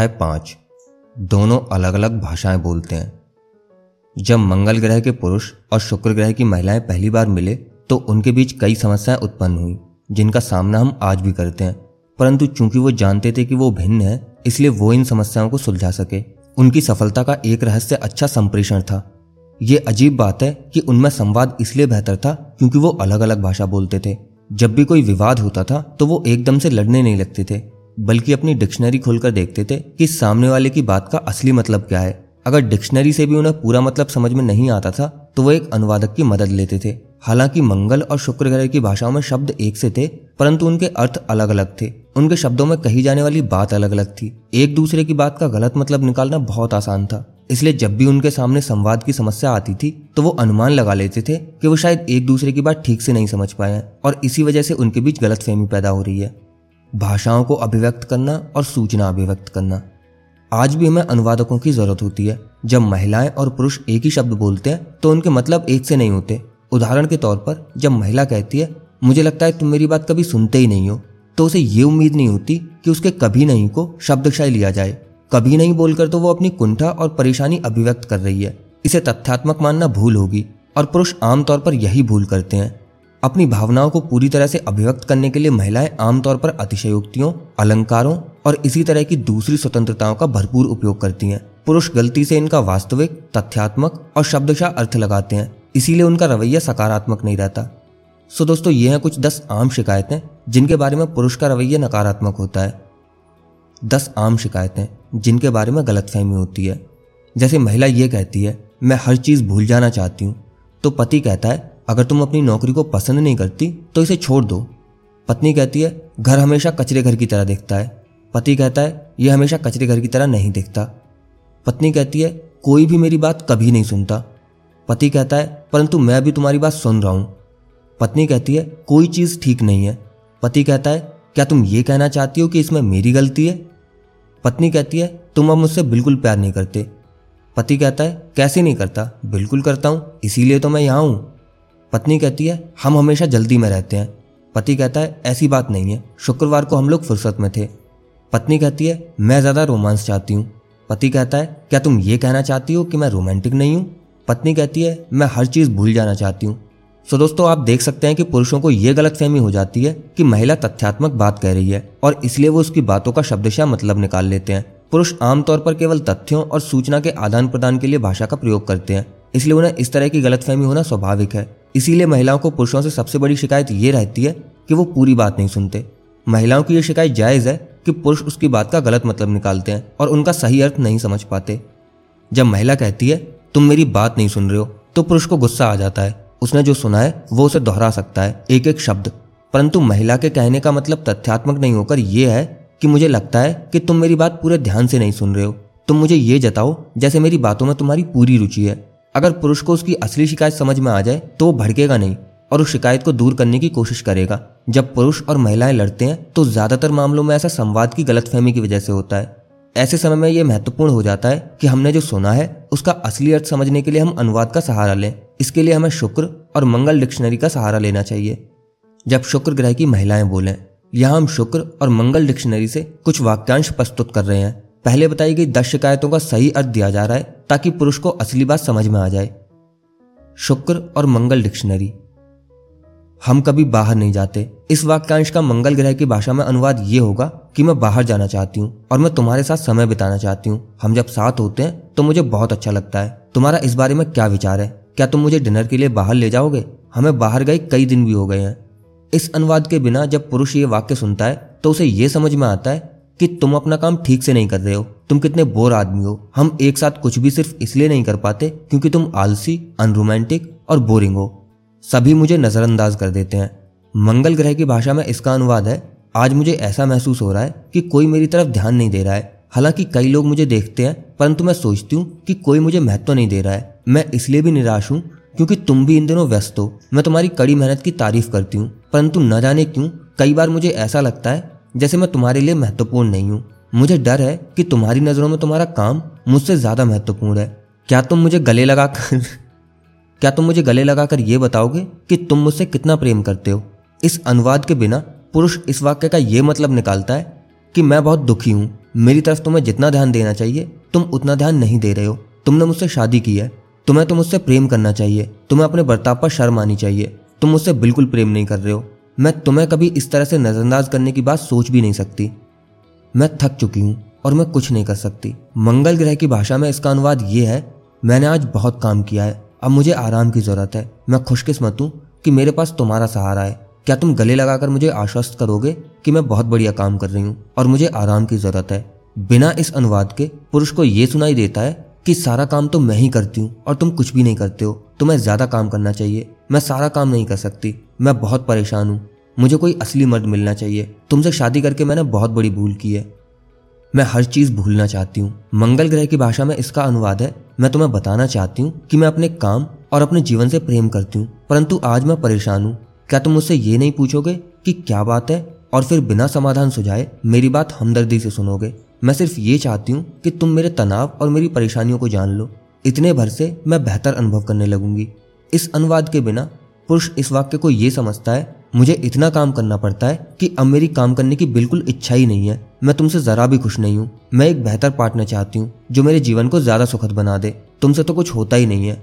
अध्याय पाँच। दोनों अलग अलग भाषाएँ बोलते हैं। जब मंगल ग्रह के पुरुष और शुक्र ग्रह की महिलाएँ पहली बार मिले तो उनके बीच कई समस्याएँ उत्पन्न हुई, जिनका सामना हम आज भी करते हैं। परंतु चूँकि वो जानते थे कि वो भिन्न है, इसलिए वो इन समस्याओं को सुलझा सके। उनकी सफलता का एक रहस्य अच्छा संप्रेषण था। ये अजीब बात है कि उनमें संवाद इसलिए बेहतर था क्योंकि वो अलग अलग भाषा बोलते थे। जब भी कोई विवाद होता था तो वो एकदम से लड़ने नहीं लगते थे। बल्कि अपनी डिक्शनरी खोलकर देखते थे कि सामने वाले की बात का असली मतलब क्या है। अगर डिक्शनरी से भी उन्हें पूरा मतलब समझ में नहीं आता था तो वो एक अनुवादक की मदद लेते थे। हालाँकि मंगल और शुक्र ग्रह की भाषाओं में शब्द एक से थे, परंतु उनके अर्थ अलग अलग थे। उनके शब्दों में कही जाने वाली बात अलग अलग थी। एक दूसरे की बात का गलत मतलब निकालना बहुत आसान था। इसलिए जब भी उनके सामने संवाद की समस्या आती थी तो वो अनुमान लगा लेते थे कि वो शायद एक दूसरे की बात ठीक से नहीं समझ पाए और इसी वजह से उनके बीच गलतफहमी पैदा हो रही है। भाषाओं को अभिव्यक्त करना और सूचना अभिव्यक्त करना। आज भी हमें अनुवादकों की ज़रूरत होती है। जब महिलाएँ और पुरुष एक ही शब्द बोलते हैं तो उनके मतलब एक से नहीं होते। उदाहरण के तौर पर, जब महिला कहती है, मुझे लगता है तुम मेरी बात कभी सुनते ही नहीं हो। तो उसे ये उम्मीद नहीं होती कि उसके कभी नहीं को शब्दशाही लिया जाए। कभी नहीं बोलकर तो वो अपनी कुंठा और परेशानी अभिव्यक्त कर रही है। इसे तथ्यात्मक मानना भूल होगी। और पुरुष आमतौर पर यही भूल करते हैं। अपनी भावनाओं को पूरी तरह से अभिव्यक्त करने के लिए महिलाएँ आमतौर पर अतिशयोक्तियों, अलंकारों और इसी तरह की दूसरी स्वतंत्रताओं का भरपूर उपयोग करती हैं। पुरुष गलती से इनका वास्तविक, तथ्यात्मक और शब्दशाह अर्थ लगाते हैं, इसीलिए उनका रवैया सकारात्मक नहीं रहता। सो दोस्तों, ये हैं कुछ दस आम शिकायतें, जिनके बारे में पुरुष का रवैया नकारात्मक होता है। दस आम शिकायतें, जिनके बारे में गलतफहमी होती है। जैसे महिला ये कहती है, मैं हर चीज़ भूल जाना चाहती हूँ। तो पति कहता है अगर तुम अपनी नौकरी को पसंद नहीं करती तो इसे छोड़ दो। पत्नी कहती है, घर हमेशा कचरे घर की तरह देखता है। पति कहता है यह हमेशा कचरे घर की तरह नहीं देखता। पत्नी कहती है, कोई भी मेरी बात कभी नहीं सुनता। पति कहता है, परंतु मैं भी तुम्हारी बात सुन रहा हूँ। पत्नी कहती है, कोई चीज़ ठीक नहीं है। पति कहता है, क्या तुम ये कहना चाहती हो कि इसमें मेरी गलती है? पत्नी कहती है, तुम अब मुझसे बिल्कुल प्यार नहीं करते। पति कहता है, कैसे नहीं करता? बिल्कुल करता हूँ, इसीलिए तो मैं यहाँ हूँ। पत्नी कहती है, हम हमेशा जल्दी में रहते हैं। पति कहता है, ऐसी बात नहीं है, शुक्रवार को हम लोग फुर्सत में थे। पत्नी कहती है, मैं ज़्यादा रोमांस चाहती हूँ। पति कहता है, क्या तुम ये कहना चाहती हो कि मैं रोमांटिक नहीं हूँ? पत्नी कहती है, मैं हर चीज़ भूल जाना चाहती हूँ। सो दोस्तों, आप देख सकते हैं कि पुरुषों को यह गलतफहमी हो जाती है कि महिला तथ्यात्मक बात कह रही है और इसलिए वो उसकी बातों का शब्दशाह मतलब निकाल लेते हैं। पुरुष आमतौर पर केवल तथ्यों और सूचना के आदान प्रदान के लिए भाषा का प्रयोग करते हैं। इसलिए उन्हें इस तरह की गलतफहमी होना स्वाभाविक है। इसीलिए महिलाओं को पुरुषों से सबसे बड़ी शिकायत ये रहती है कि वो पूरी बात नहीं सुनते। महिलाओं की यह शिकायत जायज़ है कि पुरुष उसकी बात का गलत मतलब निकालते हैं और उनका सही अर्थ नहीं समझ पाते। जब महिला कहती है, तुम मेरी बात नहीं सुन रहे हो तो पुरुष को गुस्सा आ जाता है। उसने जो सुना है, वो उसे दोहरा सकता है एक एक शब्द। परंतु महिला के कहने का मतलब तथ्यात्मक नहीं होकर यह है कि मुझे लगता है कि तुम मेरी बात पूरे ध्यान से नहीं सुन रहे हो। तुम मुझे ये जताओ जैसे मेरी बातों में तुम्हारी पूरी रुचि है। अगर पुरुष को उसकी असली शिकायत समझ में आ जाए तो वो भड़केगा नहीं और उस शिकायत को दूर करने की कोशिश करेगा। जब पुरुष और महिलाएँ लड़ते हैं तो ज़्यादातर मामलों में ऐसा संवाद की गलतफहमी की वजह से होता है। ऐसे समय में यह महत्वपूर्ण हो जाता है कि हमने जो सुना है, उसका असली अर्थ समझने के लिए हम अनुवाद का सहारा लें। इसके लिए हमें शुक्र और मंगल डिक्शनरी का सहारा लेना चाहिए। जब शुक्र ग्रह की महिलाएँ बोलें, यहाँ हम शुक्र और मंगल डिक्शनरी से कुछ वाक्यांश प्रस्तुत कर रहे हैं। पहले बताई गई दस शिकायतों का सही अर्थ दिया जा रहा है। ताकि पुरुष को असली बात समझ में आ जाए। शुक्र और मंगल डिक्शनरी। हम कभी बाहर नहीं जाते। इस वाक्यांश का मंगल ग्रह की भाषा में अनुवाद ये होगा कि मैं बाहर जाना चाहती हूँ और मैं तुम्हारे साथ समय बिताना चाहती हूँ। हम जब साथ होते हैं तो मुझे बहुत अच्छा लगता है। तुम्हारा इस बारे में क्या विचार है? क्या तुम मुझे डिनर के लिए बाहर ले जाओगे? हमें बाहर गए कई दिन भी हो गए हैं। इस अनुवाद के बिना जब पुरुष ये वाक्य सुनता है तो उसे ये समझ में आता है कि तुम अपना काम ठीक से नहीं कर रहे हो। तुम कितने बोर आदमी हो। हम एक साथ कुछ भी सिर्फ़ इसलिए नहीं कर पाते क्योंकि तुम आलसी अनरोमांटिक और बोरिंग हो। सभी मुझे नजरअंदाज कर देते हैं। मंगल ग्रह की भाषा में इसका अनुवाद है, आज मुझे ऐसा महसूस हो रहा है कि कोई मेरी तरफ़ ध्यान नहीं दे रहा है। हालाँकि कई लोग मुझे देखते हैं, परंतु मैं सोचती हूँ कि कोई मुझे महत्व नहीं दे रहा है। मैं इसलिए भी निराश हूँ क्योंकि तुम भी इन दिनों व्यस्त हो। मैं तुम्हारी कड़ी मेहनत की तारीफ़ करती हूँ, परंतु न जाने क्यों कई बार मुझे ऐसा लगता है जैसे मैं तुम्हारे लिए महत्वपूर्ण नहीं हूँ। मुझे डर है कि तुम्हारी नज़रों में तुम्हारा काम मुझसे ज़्यादा महत्वपूर्ण है। क्या तुम मुझे गले लगाकर, क्या तुम मुझे गले लगाकर यह बताओगे कि तुम मुझसे कितना प्रेम करते हो? इस अनुवाद के बिना पुरुष इस वाक्य का यह मतलब निकालता है कि मैं बहुत दुखी हूँ। मेरी तरफ़ तुम्हें जितना ध्यान देना चाहिए, तुम उतना ध्यान नहीं दे रहे हो। तुमने मुझसे शादी की है, तुम्हें तो मुझसे प्रेम करना चाहिए, तुम्हें अपने बर्ताव पर शर्म आनी चाहिए। तुम मुझसे बिल्कुल प्रेम नहीं कर रहे हो। मैं तुम्हें कभी इस तरह से नजरअंदाज करने की बात सोच भी नहीं सकती। मैं थक चुकी हूँ और मैं कुछ नहीं कर सकती। मंगल ग्रह की भाषा में इसका अनुवाद ये है, मैंने आज बहुत काम किया है, अब मुझे आराम की ज़रूरत है। मैं खुशकिस्मत हूँ कि मेरे पास तुम्हारा सहारा है। क्या तुम गले लगाकर मुझे आश्वस्त करोगे कि मैं बहुत बढ़िया काम कर रही हूँ और मुझे आराम की ज़रूरत है? बिना इस अनुवाद के पुरुष को ये सुनाई देता है कि सारा काम तो मैं ही करती हूँ और तुम कुछ भी नहीं करते हो। तुम्हें ज़्यादा काम करना चाहिए। मैं सारा काम नहीं कर सकती। मैं बहुत परेशान हूँ। मुझे कोई असली मर्द मिलना चाहिए। तुमसे शादी करके मैंने बहुत बड़ी भूल की है। मैं हर चीज़ भूलना चाहती हूँ। मंगल ग्रह की भाषा में इसका अनुवाद है, मैं तुम्हें बताना चाहती हूँ कि मैं अपने काम और अपने जीवन से प्रेम करती हूँ। परंतु आज मैं परेशान हूँ। क्या तुम मुझसे ये नहीं पूछोगे कि क्या बात है और फिर बिना समाधान सुझाए मेरी बात हमदर्दी से सुनोगे? मैं सिर्फ़ ये चाहती हूँ कि तुम मेरे तनाव और मेरी परेशानियों को जान लो। इतने भर से मैं बेहतर अनुभव करने लगूँगी। इस अनुवाद के बिना पुरुष इस वाक्य को ये समझता है मुझे इतना काम करना पड़ता है कि अब मेरी काम करने की बिल्कुल इच्छा ही नहीं है। मैं तुमसे जरा भी खुश नहीं हूँ। मैं एक बेहतर पार्टनर चाहती हूँ, जो मेरे जीवन को ज़्यादा सुखद बना दे। तुमसे तो कुछ होता ही नहीं है।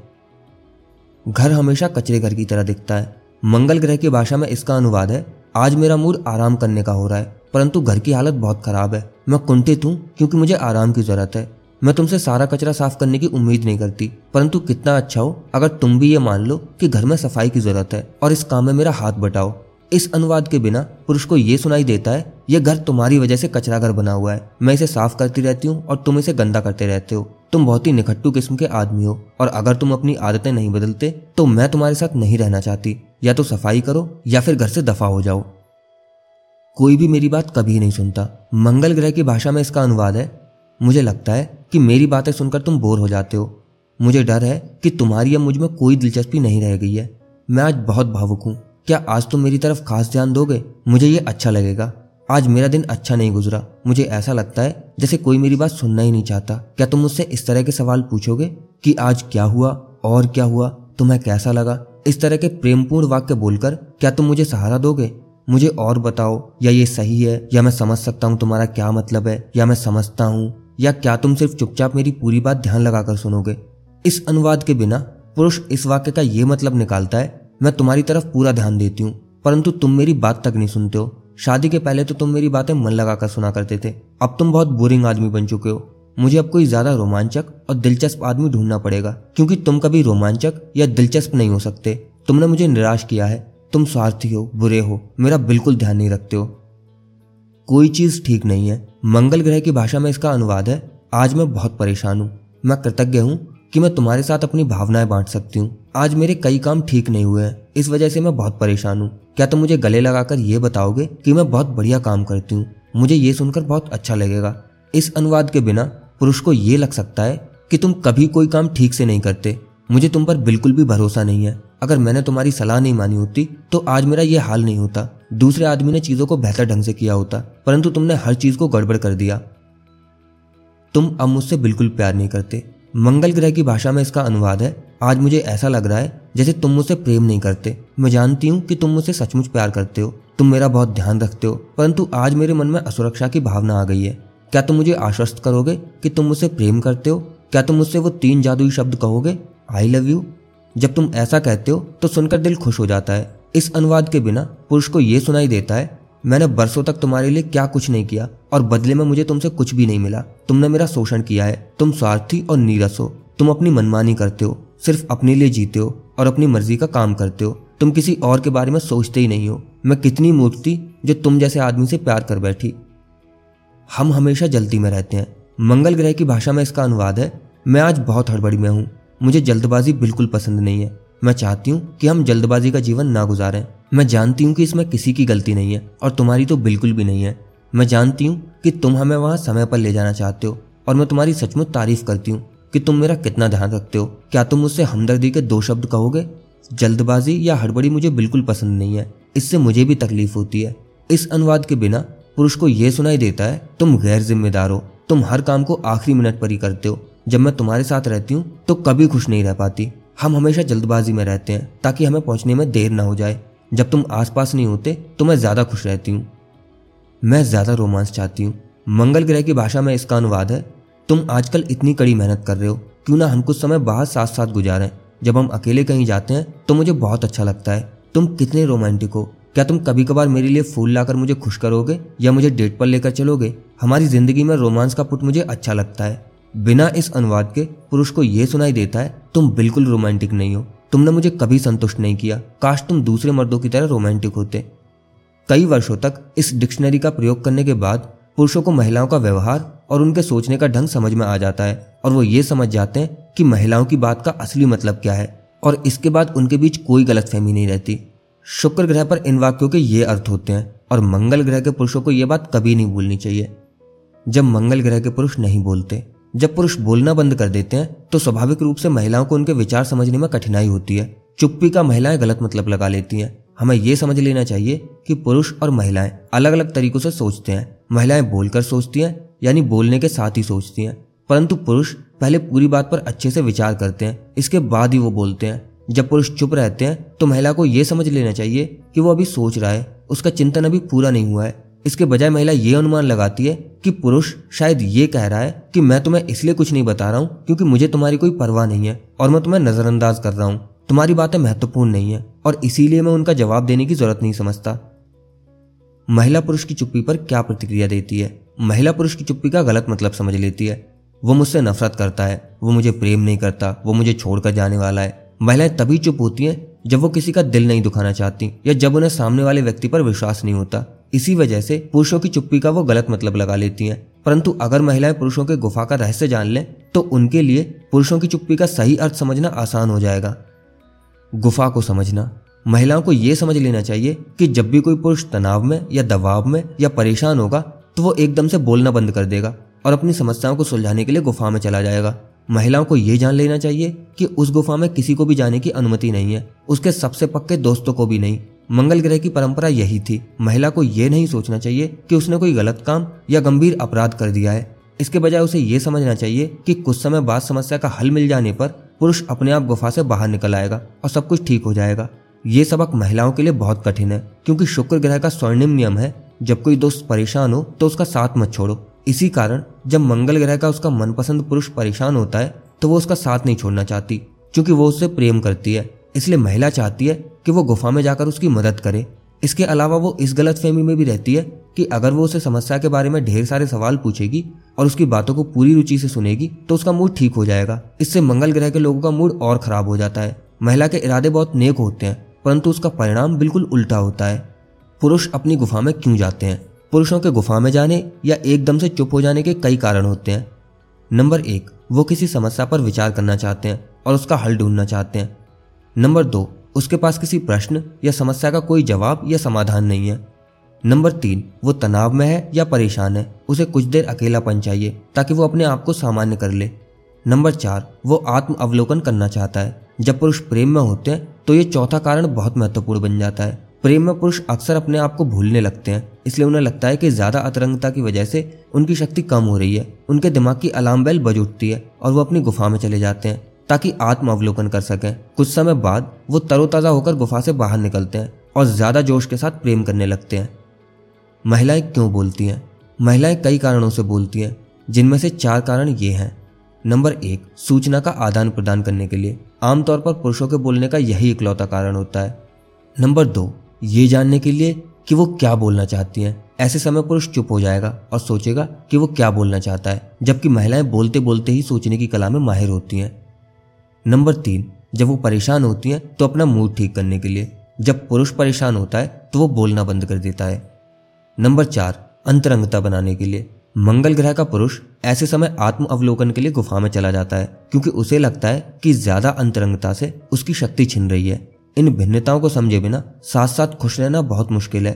घर हमेशा कचरे घर की तरह दिखता है। मंगल ग्रह की भाषा में इसका अनुवाद है, आज मेरा मूड आराम करने का हो रहा है, परंतु घर की हालत बहुत खराब है। मैं कुंठित हूँ, क्योंकि मुझे आराम की ज़रूरत है। मैं तुमसे सारा कचरा साफ़ करने की उम्मीद नहीं करती, परंतु कितना अच्छा हो अगर तुम भी ये मान लो कि घर में सफ़ाई की ज़रूरत है और इस काम में मेरा हाथ बटाओ। इस अनुवाद के बिना पुरुष को ये सुनाई देता है, ये घर तुम्हारी वजह से कचरा घर बना हुआ है। मैं इसे साफ़ करती रहती हूँ और तुम इसे गंदा करते रहते हो। तुम बहुत ही निखट्टू किस्म के आदमी हो और अगर तुम अपनी आदतें नहीं बदलते तो मैं तुम्हारे साथ नहीं रहना चाहती। या तो सफ़ाई करो या फिर घर से दफ़ा हो जाओ। कोई भी मेरी बात कभी नहीं सुनता। मंगल ग्रह की भाषा में इसका अनुवाद है मुझे लगता है कि मेरी बातें सुनकर तुम बोर हो जाते हो। मुझे डर है कि तुम्हारी अब मुझमें कोई दिलचस्पी नहीं रह गई है। मैं आज बहुत भावुक हूँ। क्या आज तुम मेरी तरफ़ खास ध्यान दोगे? मुझे ये अच्छा लगेगा। आज मेरा दिन अच्छा नहीं गुजरा। मुझे ऐसा लगता है जैसे कोई मेरी बात सुनना ही नहीं चाहता। क्या तुम मुझसे इस तरह के सवाल पूछोगे कि आज क्या हुआ और क्या हुआ? तुम्हें कैसा लगा? इस तरह के प्रेमपूर्ण वाक्य बोलकर क्या तुम मुझे सहारा दोगे? मुझे और बताओ, या ये सही है, या मैं समझ सकता हूँ तुम्हारा क्या मतलब है, या मैं समझता हूँ। या क्या तुम सिर्फ़ चुपचाप मेरी पूरी बात ध्यान लगाकर सुनोगे? इस अनुवाद के बिना पुरुष इस वाक्य का ये मतलब निकालता है, मैं तुम्हारी तरफ़ पूरा ध्यान देती हूँ, परंतु तुम मेरी बात तक नहीं सुनते हो। शादी के पहले तो तुम मेरी बातें मन लगाकर सुना करते थे। अब तुम बहुत बोरिंग आदमी बन चुके हो। मुझे अब कोई ज़्यादा रोमांचक और दिलचस्प आदमी ढूंढना पड़ेगा, क्योंकि तुम कभी रोमांचक या दिलचस्प नहीं हो सकते। तुमने मुझे निराश किया है। तुम स्वार्थी हो, बुरे हो। मेरा बिल्कुल ध्यान नहीं रखते हो। कोई चीज़ ठीक नहीं है। मंगल ग्रह की भाषा में इसका अनुवाद है, आज मैं बहुत परेशान हूँ। मैं कृतज्ञ हूँ कि मैं तुम्हारे साथ अपनी भावनाएँ बांट सकती हूँ। आज मेरे कई काम ठीक नहीं हुए हैं, इस वजह से मैं बहुत परेशान हूँ। क्या तुम मुझे गले लगाकर ये बताओगे कि मैं बहुत बढ़िया काम करती हूँ? मुझे ये सुनकर बहुत अच्छा लगेगा। इस अनुवाद के बिना पुरुष को ये लग सकता है कि तुम कभी कोई काम ठीक से नहीं करते। मुझे तुम पर बिल्कुल भी भरोसा नहीं है। अगर मैंने तुम्हारी सलाह नहीं मानी होती तो आज मेरा ये हाल नहीं होता। दूसरे आदमी ने चीज़ों को बेहतर ढंग से किया होता, परंतु तुमने हर चीज़ को गड़बड़ कर दिया। तुम अब मुझसे बिल्कुल प्यार नहीं करते। मंगल ग्रह की भाषा में इसका अनुवाद है, आज मुझे ऐसा लग रहा है, जैसे तुम मुझसे प्रेम नहीं करते। मैं जानती हूँ कि तुम मुझसे सचमुच प्यार करते हो, तुम मेरा बहुत ध्यान रखते हो, परंतु आज मेरे मन में असुरक्षा की भावना आ गई है। क्या तुम मुझे आश्वस्त करोगे कि तुम मुझसे प्रेम करते हो? क्या तुम मुझसे वो तीन जादुई शब्द कहोगे? आई लव यू जब तुम ऐसा कहते हो तो सुनकर दिल खुश हो जाता है। इस अनुवाद के बिना पुरुष को यह सुनाई देता है, मैंने बरसों तक तुम्हारे लिए क्या कुछ नहीं किया, और बदले में मुझे तुमसे कुछ भी नहीं मिला। तुमने मेरा शोषण किया है। तुम स्वार्थी और नीरस हो। तुम अपनी मनमानी करते हो। सिर्फ़ अपने लिए जीते हो, और अपनी मर्ज़ी का काम करते हो। तुम किसी और के बारे में सोचते ही नहीं हो। मैं कितनी मूर्ख थी जो तुम जैसे आदमी से प्यार कर बैठी। हम हमेशा जल्दी में रहते हैं। मंगल ग्रह की भाषा में इसका अनुवाद है, मैं आज बहुत हड़बड़ी में हूँ। मुझे जल्दबाजी बिल्कुल पसंद नहीं है। मैं चाहती हूँ कि हम जल्दबाजी का जीवन ना गुजारें। मैं जानती हूँ कि इसमें किसी की गलती नहीं है और तुम्हारी तो बिल्कुल भी नहीं है। मैं जानती हूँ कि तुम हमें वहाँ समय पर ले जाना चाहते हो और मैं तुम्हारी सचमुच तारीफ़ करती हूँ कि तुम मेरा कितना ध्यान रखते हो। क्या तुम मुझसे हमदर्दी के दो शब्द कहोगे? जल्दबाजी या हड़बड़ी मुझे बिल्कुल पसंद नहीं है। इससे मुझे भी तकलीफ़ होती है। इस अनुवाद के बिना पुरुष को यह सुनाई देता है, तुम गैर जिम्मेदार हो। तुम हर काम को आखिरी मिनट पर ही करते हो। जब मैं तुम्हारे साथ रहती हूँ तो कभी खुश नहीं रह पाती। हम हमेशा जल्दबाजी में रहते हैं, ताकि हमें पहुँचने में देर ना हो जाए। जब तुम आसपास नहीं होते तो मैं ज़्यादा खुश रहती हूँ। मैं ज़्यादा रोमांस चाहती हूँ। मंगल ग्रह की भाषा में इसका अनुवाद है, तुम आजकल इतनी कड़ी मेहनत कर रहे हो, क्यों ना हम कुछ समय बाहर साथ साथ गुजारें। जब हम अकेले कहीं जाते हैं तो मुझे बहुत अच्छा लगता है। तुम कितने रोमांटिक हो। क्या तुम कभी कभार मेरे लिए फूल लाकर मुझे खुश करोगे, या मुझे डेट पर लेकर चलोगे? हमारी ज़िंदगी में रोमांस का पुट मुझे अच्छा लगता है। बिना इस अनुवाद के पुरुष को यह सुनाई देता है, तुम बिल्कुल रोमांटिक नहीं हो। तुमने मुझे कभी संतुष्ट नहीं किया। काश तुम दूसरे मर्दों की तरह रोमांटिक होते। कई वर्षों तक इस डिक्शनरी का प्रयोग करने के बाद पुरुषों को महिलाओं का व्यवहार और उनके सोचने का ढंग समझ में आ जाता है और वो ये समझ जाते हैं कि महिलाओं की बात का असली मतलब क्या है और इसके बाद उनके बीच कोई गलतफहमी नहीं रहती। शुक्र ग्रह पर इन वाक्यों के ये अर्थ होते हैं और मंगल ग्रह के पुरुषों को यह बात कभी नहीं भूलनी चाहिए। जब मंगल ग्रह के पुरुष नहीं बोलते जब पुरुष बोलना बंद कर देते हैं तो स्वाभाविक रूप से महिलाओं को उनके विचार समझने में कठिनाई होती है। चुप्पी का महिलाएँ गलत मतलब लगा लेती हैं। हमें यह समझ लेना चाहिए कि पुरुष और महिलाएँ अलग अलग तरीकों से सोचते हैं। महिलाएँ बोलकर सोचती हैं, यानी बोलने के साथ ही सोचती हैं। परंतु पुरुष पहले पूरी बात पर अच्छे से विचार करते हैं, इसके बाद ही वो बोलते हैं। जब पुरुष चुप रहते हैं तो महिला को यह समझ लेना चाहिए कि वो अभी सोच रहा है, उसका चिंतन अभी पूरा नहीं हुआ है। इसके बजाय महिला ये अनुमान लगाती है कि पुरुष शायद ये कह रहा है कि मैं तुम्हें इसलिए कुछ नहीं बता रहा हूँ क्योंकि मुझे तुम्हारी कोई परवाह नहीं है और मैं तुम्हें नजरअंदाज कर रहा हूँ। तुम्हारी बातें महत्वपूर्ण नहीं है और इसीलिए मैं उनका जवाब देने की ज़रूरत नहीं समझता। महिला पुरुष की चुप्पी पर क्या प्रतिक्रिया देती है? महिला पुरुष की चुप्पी का गलत मतलब समझ लेती है। वो मुझसे नफरत करता है, वो मुझे प्रेम नहीं करता, वो मुझे छोड़कर जाने वाला है। महिलाएँ तभी चुप होती हैं जब वो किसी का दिल नहीं दुखाना चाहती या जब उन्हें सामने वाले व्यक्ति पर विश्वास नहीं होता। इसी वजह से पुरुषों की चुप्पी का वो गलत मतलब लगा लेती हैं। परंतु अगर महिलाएँ पुरुषों के गुफा का रहस्य जान लें तो उनके लिए पुरुषों की चुप्पी का सही अर्थ समझना आसान हो जाएगा। गुफा को समझना। महिलाओं को यह समझ लेना चाहिए कि जब भी कोई पुरुष तनाव में या दबाव में या परेशान होगा तो वो एकदम से बोलना बंद कर देगा और अपनी समस्याओं को सुलझाने के लिए गुफा में चला जाएगा। महिलाओं को यह जान लेना चाहिए कि उस गुफा में किसी को भी जाने की अनुमति नहीं है। उसके सबसे पक्के दोस्तों को भी नहीं। मंगल ग्रह की परंपरा यही थी। महिला को यह नहीं सोचना चाहिए कि उसने कोई गलत काम या गंभीर अपराध कर दिया है। इसके बजाय उसे यह समझना चाहिए कि कुछ समय बाद समस्या का हल मिल जाने पर पुरुष अपने आप गुफा से बाहर निकल आएगा और सब कुछ ठीक हो जाएगा। ये सबक महिलाओं के लिए बहुत कठिन है, क्योंकि शुक्र ग्रह का स्वर्णिम नियम है, जब कोई दोस्त परेशान हो तो उसका साथ मत छोड़ो। इसी कारण जब मंगल ग्रह का उसका मनपसंद पुरुष परेशान होता है तो वो उसका साथ नहीं छोड़ना चाहती, क्योंकि वो उससे प्रेम करती है। इसलिए महिला चाहती है कि वो गुफा में जाकर उसकी मदद करे। इसके अलावा वो इस गलत फहमी में भी रहती है कि अगर वो उसे समस्या के बारे में ढेर सारे सवाल पूछेगी और उसकी बातों को पूरी रुचि से सुनेगी तो उसका मूड ठीक हो जाएगा। इससे मंगल ग्रह के लोगों का मूड और खराब हो जाता है। महिला के इरादे बहुत नेक होते हैं, परंतु उसका परिणाम बिल्कुल उल्टा होता है। पुरुष अपनी गुफा में क्यों जाते हैं? पुरुषों के गुफा में जाने या एकदम से चुप हो जाने के कई कारण होते हैं। नंबर एक, वो किसी समस्या पर विचार करना चाहते हैं और उसका हल ढूंढना चाहते हैं। नंबर दो, उसके पास किसी प्रश्न या समस्या का कोई जवाब या समाधान नहीं है। नंबर तीन, वो तनाव में है या परेशान है, उसे कुछ देर अकेलापन चाहिए ताकि वो अपने आप को सामान्य कर ले। नंबर चार, वो आत्म अवलोकन करना चाहता है। जब पुरुष प्रेम में होते हैं तो ये चौथा कारण बहुत महत्वपूर्ण बन जाता है। प्रेम में पुरुष अक्सर अपने आप को भूलने लगते हैं, इसलिए उन्हें लगता है कि ज़्यादा अतरंगता की वजह से उनकी शक्ति कम हो रही है, उनके दिमाग की अलार्म बेल बज उठती है और वो अपनी गुफा में चले जाते हैं, ताकि आत्म अवलोकन कर सकें। कुछ समय बाद वो तरोताजा होकर गुफा से बाहर निकलते हैं और ज़्यादा जोश के साथ प्रेम करने लगते हैं। महिलाएँ क्यों बोलती हैं? महिलाएँ कई कारणों से बोलती हैं, जिनमें से चार कारण ये हैं। नंबर एक, सूचना का आदान प्रदान करने के लिए। आमतौर पर पुरुषों के बोलने का यही इकलौता कारण होता है। नंबर दो ये जानने के लिए कि वो क्या बोलना चाहती हैं। ऐसे समय पुरुष चुप हो जाएगा और सोचेगा कि वो क्या बोलना चाहता है, जबकि महिलाएँ बोलते बोलते ही सोचने की कला में माहिर होती हैं। नंबर तीन, जब वो परेशान होती हैं तो अपना मूड ठीक करने के लिए। जब पुरुष परेशान होता है तो वो बोलना बंद कर देता है। नंबर चार, अंतरंगता बनाने के लिए। मंगल ग्रह का पुरुष ऐसे समय आत्म अवलोकन के लिए गुफा में चला जाता है, क्योंकि उसे लगता है कि ज़्यादा अंतरंगता से उसकी शक्ति छिन रही है। इन भिन्नताओं को समझे बिना साथ साथ खुश रहना बहुत मुश्किल है।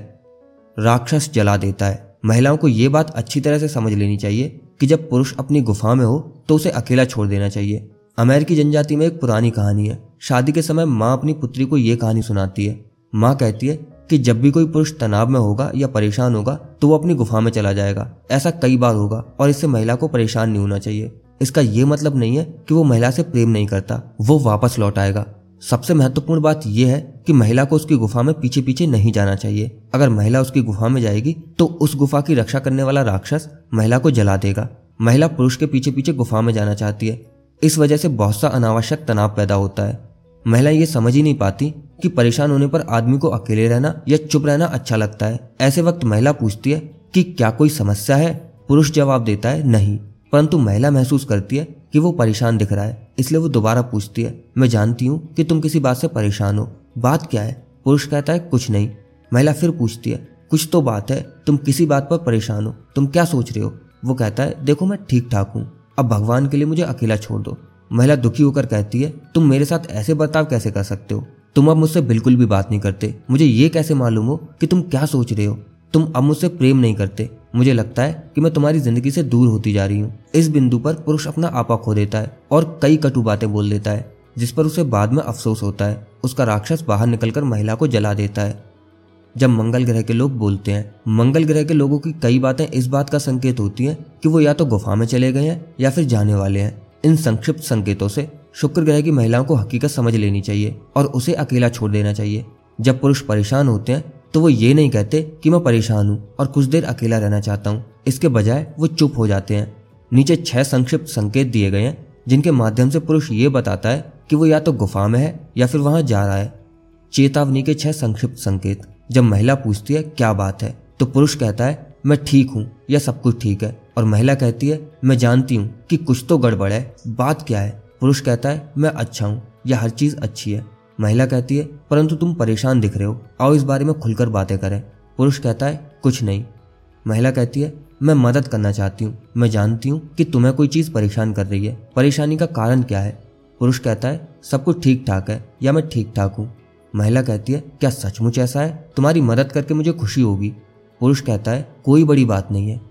राक्षस जला देता है। महिलाओं को यह बात अच्छी तरह से समझ लेनी चाहिए कि जब पुरुष अपनी गुफा में हो तो उसे अकेला छोड़ देना चाहिए। अमेरिकी जनजाति में एक पुरानी कहानी है। शादी के समय माँ अपनी पुत्री को यह कहानी सुनाती है। माँ कहती है कि जब भी कोई पुरुष तनाव में होगा या परेशान होगा तो वो अपनी गुफा में चला जाएगा। ऐसा कई बार होगा और इससे महिला को परेशान नहीं होना चाहिए। इसका ये मतलब नहीं है कि वो महिला से प्रेम नहीं करता। वो वापस लौट आएगा। सबसे महत्वपूर्ण बात यह है कि महिला को उसकी गुफा में पीछे पीछे नहीं जाना चाहिए। अगर महिला उसकी गुफा में जाएगी तो उस गुफा की रक्षा करने वाला राक्षस महिला को जला देगा। महिला पुरुष के पीछे पीछे गुफा में जाना चाहती है। इस वजह से बहुत सा अनावश्यक तनाव पैदा होता है। महिला ये समझ ही नहीं पाती कि परेशान होने पर आदमी को अकेले रहना या चुप रहना अच्छा लगता है। ऐसे वक्त महिला पूछती है कि क्या कोई समस्या है? पुरुष जवाब देता है, नहीं। परंतु महिला महसूस करती है कि वो परेशान दिख रहा है। इसलिए वो दोबारा पूछती है, मैं जानती हूँ कि तुम किसी बात से परेशान हो। बात क्या है? पुरुष कहता है, कुछ नहीं। महिला फिर पूछती है, कुछ तो बात है, तुम किसी बात पर परेशान हो? तुम क्या सोच रहे हो? वो कहता है, देखो, मैं ठीक ठाक हूँ। अब भगवान के लिए मुझे अकेला छोड़ दो। महिला दुखी होकर कहती है, तुम मेरे साथ ऐसे बर्ताव कैसे कर सकते हो? तुम अब मुझसे बिल्कुल भी बात नहीं करते। मुझे ये कैसे मालूम हो कि तुम क्या सोच रहे हो? तुम अब मुझसे प्रेम नहीं करते। मुझे लगता है कि मैं तुम्हारी ज़िंदगी से दूर होती जा रही हूँ। इस बिंदु पर पुरुष अपना आपा खो देता है और कई कटु बातें बोल देता है, जिस पर उसे बाद में अफसोस होता है। उसका राक्षस बाहर निकलकर महिला को जला देता है। जब मंगल ग्रह के लोग बोलते हैं, मंगल ग्रह के लोगों की कई बातें इस बात का संकेत होती हैं कि वो या तो गुफा में चले गए हैं या फिर जाने वाले हैं। इन संक्षिप्त संकेतों से शुक्र ग्रह की महिलाओं को हकीकत समझ लेनी चाहिए और उसे अकेला छोड़ देना चाहिए। जब पुरुष परेशान होते हैं तो वो ये नहीं कहते कि मैं परेशान हूँ और कुछ देर अकेला रहना चाहता हूँ। इसके बजाय वो चुप हो जाते हैं। नीचे छह संक्षिप्त संकेत दिए गए हैं, जिनके माध्यम से पुरुष ये बताता है कि वो या तो गुफा में है या फिर वहाँ जा रहा है। चेतावनी के छह संक्षिप्त संकेत। जब महिला पूछती है, क्या बात है? तो पुरुष कहता है, मैं ठीक हूँ, या सब कुछ ठीक है? और महिला कहती है, मैं जानती हूँ कि कुछ तो गड़बड़ है, बात क्या है? पुरुष कहता है, मैं अच्छा हूँ, या हर चीज़ अच्छी है। महिला कहती है, परंतु तुम परेशान दिख रहे हो। आओ इस बारे में खुलकर बातें करें। पुरुष कहता है, कुछ नहीं। महिला कहती है, मैं मदद करना चाहती हूँ। मैं जानती हूँ कि तुम्हें कोई चीज़ परेशान कर रही है। परेशानी का कारण क्या है? पुरुष कहता है, सब कुछ ठीक ठाक है या मैं ठीक ठाक हूँ? महिला कहती है, क्या सचमुच ऐसा है? तुम्हारी मदद करके मुझे खुशी होगी। पुरुष कहता है, कोई बड़ी बात नहीं है।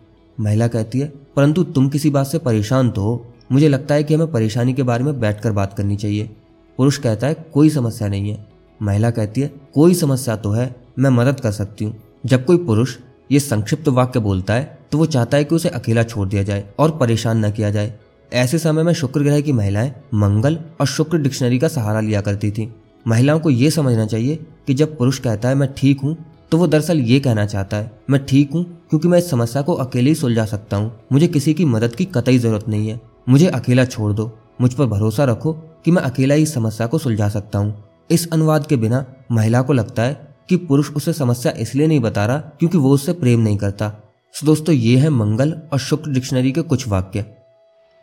महिला कहती है, परंतु तुम किसी बात से परेशान तो हो। मुझे लगता है कि हमें परेशानी के बारे में बैठकर बात करनी चाहिए। पुरुष कहता है, कोई समस्या नहीं है। महिला कहती है, कोई समस्या तो है, मैं मदद कर सकती हूँ। जब कोई पुरुष ये संक्षिप्त वाक्य बोलता है तो वो चाहता है कि उसे अकेला छोड़ दिया जाए और परेशान न किया जाए। ऐसे समय में शुक्र ग्रह की महिलाएँ मंगल और शुक्र डिक्शनरी का सहारा लिया करती थी। महिलाओं को यह समझना चाहिए कि जब पुरुष कहता है, मैं ठीक हूँ तो वो दरअसल ये कहना चाहता है, मैं ठीक हूँ, क्योंकि मैं इस समस्या को अकेले ही सुलझा सकता हूँ। मुझे किसी की मदद की कतई ज़रूरत नहीं है। मुझे अकेला छोड़ दो। मुझ पर भरोसा रखो कि मैं अकेला ही समस्या को सुलझा सकता हूँ। इस अनुवाद के बिना महिला को लगता है कि पुरुष उसे समस्या इसलिए नहीं बता रहा क्योंकि वो उससे प्रेम नहीं करता। तो दोस्तों, ये है मंगल और शुक्र डिक्शनरी के कुछ वाक्य।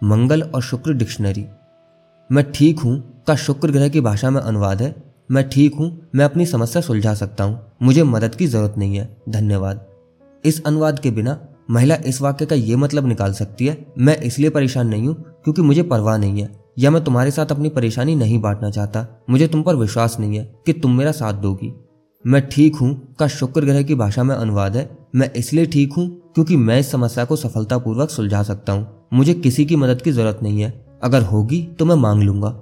मंगल और शुक्र डिक्शनरी। मैं ठीक हूँ, का शुक्र ग्रह की भाषा में अनुवाद है। मैं ठीक हूँ, मैं अपनी समस्या सुलझा सकता हूँ। मुझे मदद की ज़रूरत नहीं है। धन्यवाद। इस अनुवाद के बिना महिला इस वाक्य का ये मतलब निकाल सकती है, मैं इसलिए परेशान नहीं हूँ क्योंकि मुझे परवाह नहीं है। या मैं तुम्हारे साथ अपनी परेशानी नहीं बांटना चाहता। मुझे तुम पर विश्वास नहीं है कि तुम मेरा साथ दोगी। मैं ठीक हूँ, का शुक्र ग्रह की भाषा में अनुवाद है। मैं इसलिए ठीक हूँ क्योंकि मैं इस समस्या को सफलतापूर्वक सुलझा सकता हूँ। मुझे किसी की मदद की ज़रूरत नहीं है। अगर होगी तो मैं मांग लूँगा।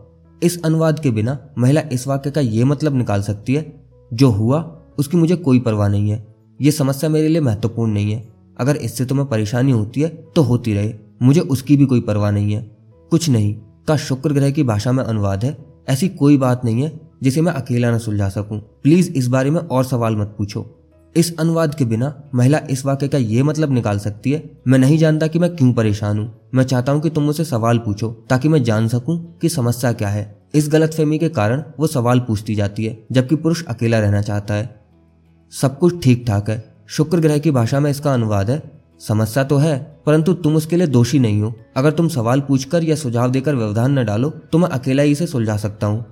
इस अनुवाद के बिना महिला इस वाक्य का ये मतलब निकाल सकती है, जो हुआ, उसकी मुझे कोई परवाह नहीं है। ये समस्या मेरे लिए महत्वपूर्ण नहीं है। अगर इससे तुम्हें परेशानी होती है तो होती रहे। मुझे उसकी भी कोई परवाह नहीं है। कुछ नहीं। का शुक्र ग्रह की भाषा में अनुवाद है। ऐसी कोई बात नहीं है जिसे मैं अकेला न सुलझा सकूँ। प्लीज़ इस बारे में और सवाल मत पूछो। इस अनुवाद के बिना महिला इस वाक्य का ये मतलब निकाल सकती है, मैं नहीं जानता कि मैं क्यों परेशान हूँ। मैं चाहता हूँ कि तुम मुझसे सवाल पूछो, ताकि मैं जान सकूँ कि समस्या क्या है इस गलतफहमी के कारण वो सवाल पूछती जाती है, जबकि पुरुष अकेला रहना चाहता है। सब कुछ ठीक ठाक है। शुक्र ग्रह की भाषा में इसका अनुवाद है समस्या तो है, परंतु तुम उसके लिए दोषी नहीं हो। अगर तुम सवाल पूछकर या सुझाव देकर व्यवधान न डालो तो मैं अकेला ही इसे सुलझा सकता हूँ।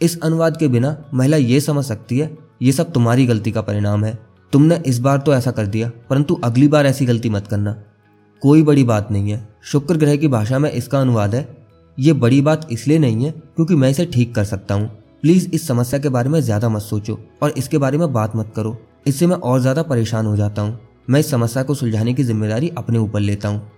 इस अनुवाद के बिना महिला ये समझ सकती है, ये सब तुम्हारी गलती का परिणाम है। तुमने इस बार तो ऐसा कर दिया, परंतु अगली बार ऐसी गलती मत करना। कोई बड़ी बात नहीं है। शुक्र ग्रह की भाषा में इसका अनुवाद है। ये बड़ी बात इसलिए नहीं है, क्योंकि मैं इसे ठीक कर सकता हूँ। प्लीज़ इस समस्या के बारे में ज़्यादा मत सोचो, और इसके बारे में बात मत करो। इससे मैं और ज़्यादा परेशान हो जाता हूँ। मैं इस समस्या को सुलझाने की ज़िम्मेदारी अपने ऊपर लेता हूँ।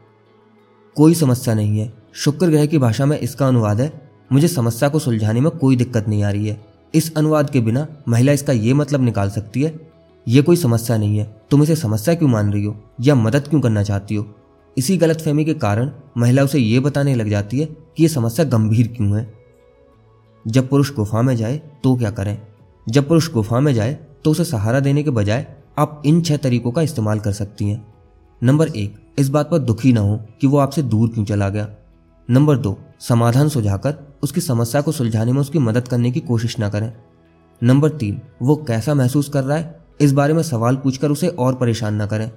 कोई समस्या नहीं है। शुक्र ग्रह की भाषा में इसका अनुवाद है, मुझे समस्या को सुलझाने में कोई दिक्कत नहीं आ रही है। इस अनुवाद के बिना महिला इसका ये मतलब निकाल सकती है, ये कोई समस्या नहीं है। तुम इसे समस्या क्यों मान रही हो, या मदद क्यों करना चाहती हो? इसी गलतफहमी के कारण महिला उसे ये बताने लग जाती है कि यह समस्या गंभीर क्यों है। जब पुरुष गुफा में जाए तो क्या करें? जब पुरुष गुफा में जाए तो उसे सहारा देने के बजाय आप इन छह तरीकों का इस्तेमाल कर सकती हैं। नंबर एक, इस बात पर दुखी ना हो कि वो आपसे दूर क्यों चला गया। नंबर दो, समाधान सुझाकर उसकी समस्या को सुलझाने में उसकी मदद करने की कोशिश ना करें। नंबर तीन, वो कैसा महसूस कर रहा है, इस बारे में सवाल पूछकर उसे और परेशान ना करें।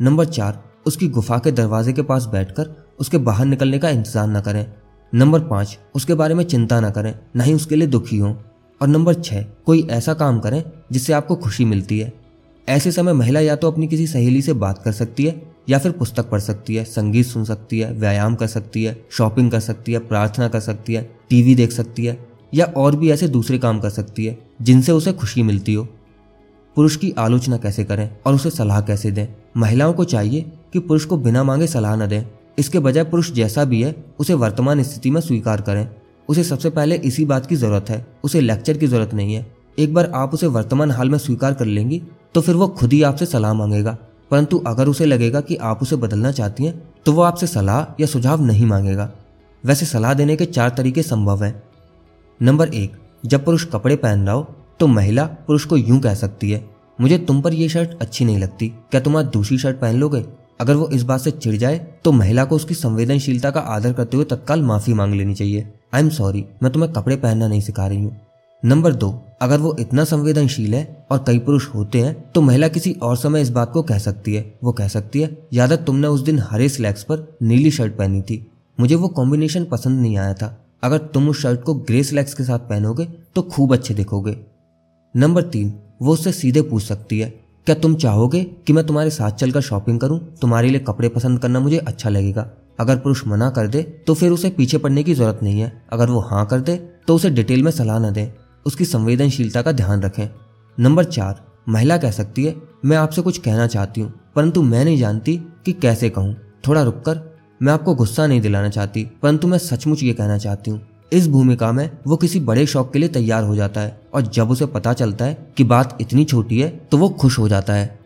नंबर चार, उसकी गुफा के दरवाजे के पास बैठकर उसके बाहर निकलने का इंतज़ार न करें। नंबर पाँच, उसके बारे में चिंता न करें, ना ही उसके लिए दुखी हो। और नंबर छः कोई ऐसा काम करें जिससे आपको खुशी मिलती है। ऐसे समय महिला या तो अपनी किसी सहेली से बात कर सकती है, या फिर पुस्तक पढ़ सकती है, संगीत सुन सकती है, व्यायाम कर सकती है, शॉपिंग कर सकती है, प्रार्थना कर सकती है, टीवी देख सकती है, या और भी ऐसे दूसरे काम कर सकती है, जिनसे उसे खुशी मिलती हो। पुरुष की आलोचना कैसे करें और उसे सलाह कैसे दें? महिलाओं को चाहिए कि पुरुष को बिना मांगे सलाह न दें। इसके बजाय पुरुष जैसा भी है, उसे वर्तमान स्थिति में स्वीकार करें। उसे सबसे पहले इसी बात की ज़रूरत है, उसे लेक्चर की ज़रूरत नहीं है। एक बार आप उसे वर्तमान हाल में स्वीकार कर लेंगी तो फिर वो खुद ही आपसे सलाह मांगेगा। परंतु अगर उसे लगेगा कि आप उसे बदलना चाहती हैं तो वो आपसे सलाह या सुझाव नहीं मांगेगा। वैसे सलाह देने के चार तरीके संभव हैं। नंबर एक, जब पुरुष कपड़े पहन रहा हो तो महिला पुरुष को यूँ कह सकती है, मुझे तुम पर यह शर्ट अच्छी नहीं लगती, क्या तुम आज दूसरी शर्ट पहन लोगे? अगर वो इस बात से चिढ़ जाए तो महिला को उसकी संवेदनशीलता का आदर करते हुए तत्काल माफ़ी मांग लेनी चाहिए। आई एम सॉरी मैं तुम्हें कपड़े पहनना नहीं सिखा रही हूँ। नंबर दो, अगर वो इतना संवेदनशील है और कई पुरुष होते हैं तो महिला किसी और समय इस बात को कह सकती है। वो कह सकती है, याद तुमने उस दिन हरे स्लैक्स पर नीली शर्ट पहनी थी। मुझे वो कॉम्बिनेशन पसंद नहीं आया था। अगर तुम उस शर्ट को ग्रे स्लैक्स के साथ पहनोगे तो खूब अच्छे दिखोगे। नंबर तीन, वो उससे सीधे पूछ सकती है, क्या तुम चाहोगे कि मैं तुम्हारे साथ चलकर शॉपिंग करूँ? तुम्हारे लिए कपड़े पसंद करना मुझे अच्छा लगेगा। अगर पुरुष मना कर दे तो फिर उसे पीछे पड़ने की ज़रूरत नहीं है। अगर वो हाँ कर दे तो उसे डिटेल में सलाह न दें। उसकी संवेदनशीलता का ध्यान रखें। नंबर चार, महिला कह सकती है, मैं आपसे कुछ कहना चाहती हूँ, परंतु मैं नहीं जानती कि कैसे कहूँ। थोड़ा रुककर मैं आपको गुस्सा नहीं दिलाना चाहती, परंतु मैं सचमुच ये कहना चाहती हूँ। इस भूमिका में वो किसी बड़े शौक के लिए तैयार हो जाता है, और जब उसे पता चलता है कि बात इतनी छोटी है तो वो खुश हो जाता है।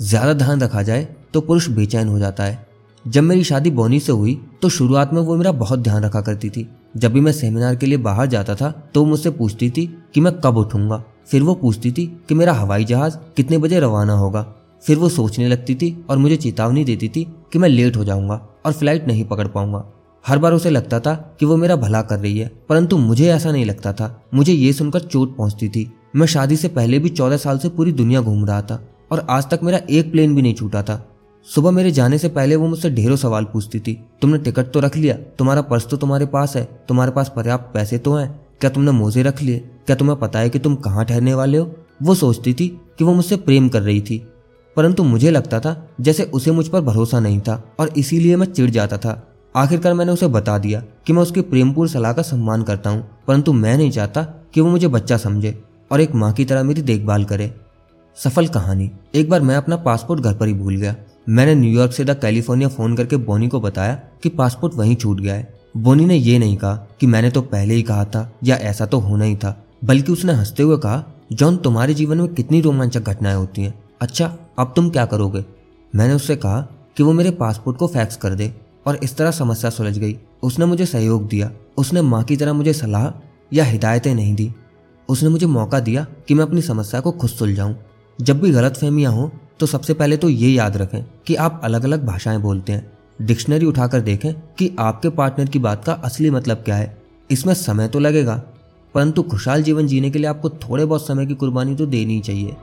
ज़्यादा ध्यान रखा जाए तो पुरुष बेचैन हो जाता है। जब मेरी शादी बोनी से हुई तो शुरुआत में वो मेरा बहुत ध्यान रखा करती थी। जब भी मैं सेमिनार के लिए बाहर जाता था तो मुझसे पूछती थी कि मैं कब उठूँगा। फिर वो पूछती थी कि मेरा हवाई जहाज़ कितने बजे रवाना होगा। फिर वो सोचने लगती थी और मुझे चेतावनी देती थी कि मैं लेट हो जाऊँगा और फ़्लाइट नहीं पकड़ पाऊँगा। हर बार उसे लगता था कि वो मेरा भला कर रही है, परंतु मुझे ऐसा नहीं लगता था। मुझे ये सुनकर चोट पहुँचती थी। मैं शादी से पहले भी चौदह साल से पूरी दुनिया घूम रहा था और आज तक मेरा एक प्लेन भी नहीं छूटा था। सुबह मेरे जाने से पहले वो मुझसे ढेरों सवाल पूछती थी। तुमने टिकट तो रख लिया, तुम्हारा पर्स तो तुम्हारे पास है, तुम्हारे पास पर्याप्त पैसे तो हैं क्या तुमने मोजे रख लिए? क्या तुम्हें पता है कि तुम कहाँ ठहरने वाले हो? वो सोचती थी कि वो मुझसे प्रेम कर रही थी। परंतु मुझे लगता था जैसे उसे मुझ पर भरोसा नहीं था और इसीलिए मैं चिढ़ जाता था। आखिरकार मैंने उसे बता दिया कि मैं उसकी प्रेमपूर्ण सलाह का सम्मान करता हूँ, परंतु मैं नहीं चाहता कि वो मुझे बच्चा समझे और एक माँ की तरह मेरी देखभाल करे। सफल कहानी। एक बार मैं अपना पासपोर्ट घर पर ही भूल गया। मैंने न्यूयॉर्क से द कैलिफ़ोर्निया फ़ोन करके बोनी को बताया कि पासपोर्ट वहीं छूट गया है। बोनी ने यह नहीं कहा कि मैंने तो पहले ही कहा था, या ऐसा तो होना ही था, बल्कि उसने हँसते हुए कहा, जॉन, तुम्हारे जीवन में कितनी रोमांचक घटनाएँ होती हैं। अच्छा अब तुम क्या करोगे? मैंने उससे कहा कि वो मेरे पासपोर्ट को फैक्स कर दे, और इस तरह समस्या सुलझ गई। उसने मुझे सहयोग दिया। उसने माँ की तरह मुझे सलाह या हिदायतें नहीं दी। उसने मुझे मौका दिया कि मैं अपनी समस्या को खुद सुलझाऊं। जब भी गलत फहमियाँ हों तो सबसे पहले तो ये याद रखें कि आप अलग अलग भाषाएँ बोलते हैं। डिक्शनरी उठाकर देखें कि आपके पार्टनर की बात का असली मतलब क्या है। इसमें समय तो लगेगा, परंतु खुशहाल जीवन जीने के लिए आपको थोड़े बहुत समय की कुर्बानी तो देनी ही चाहिए।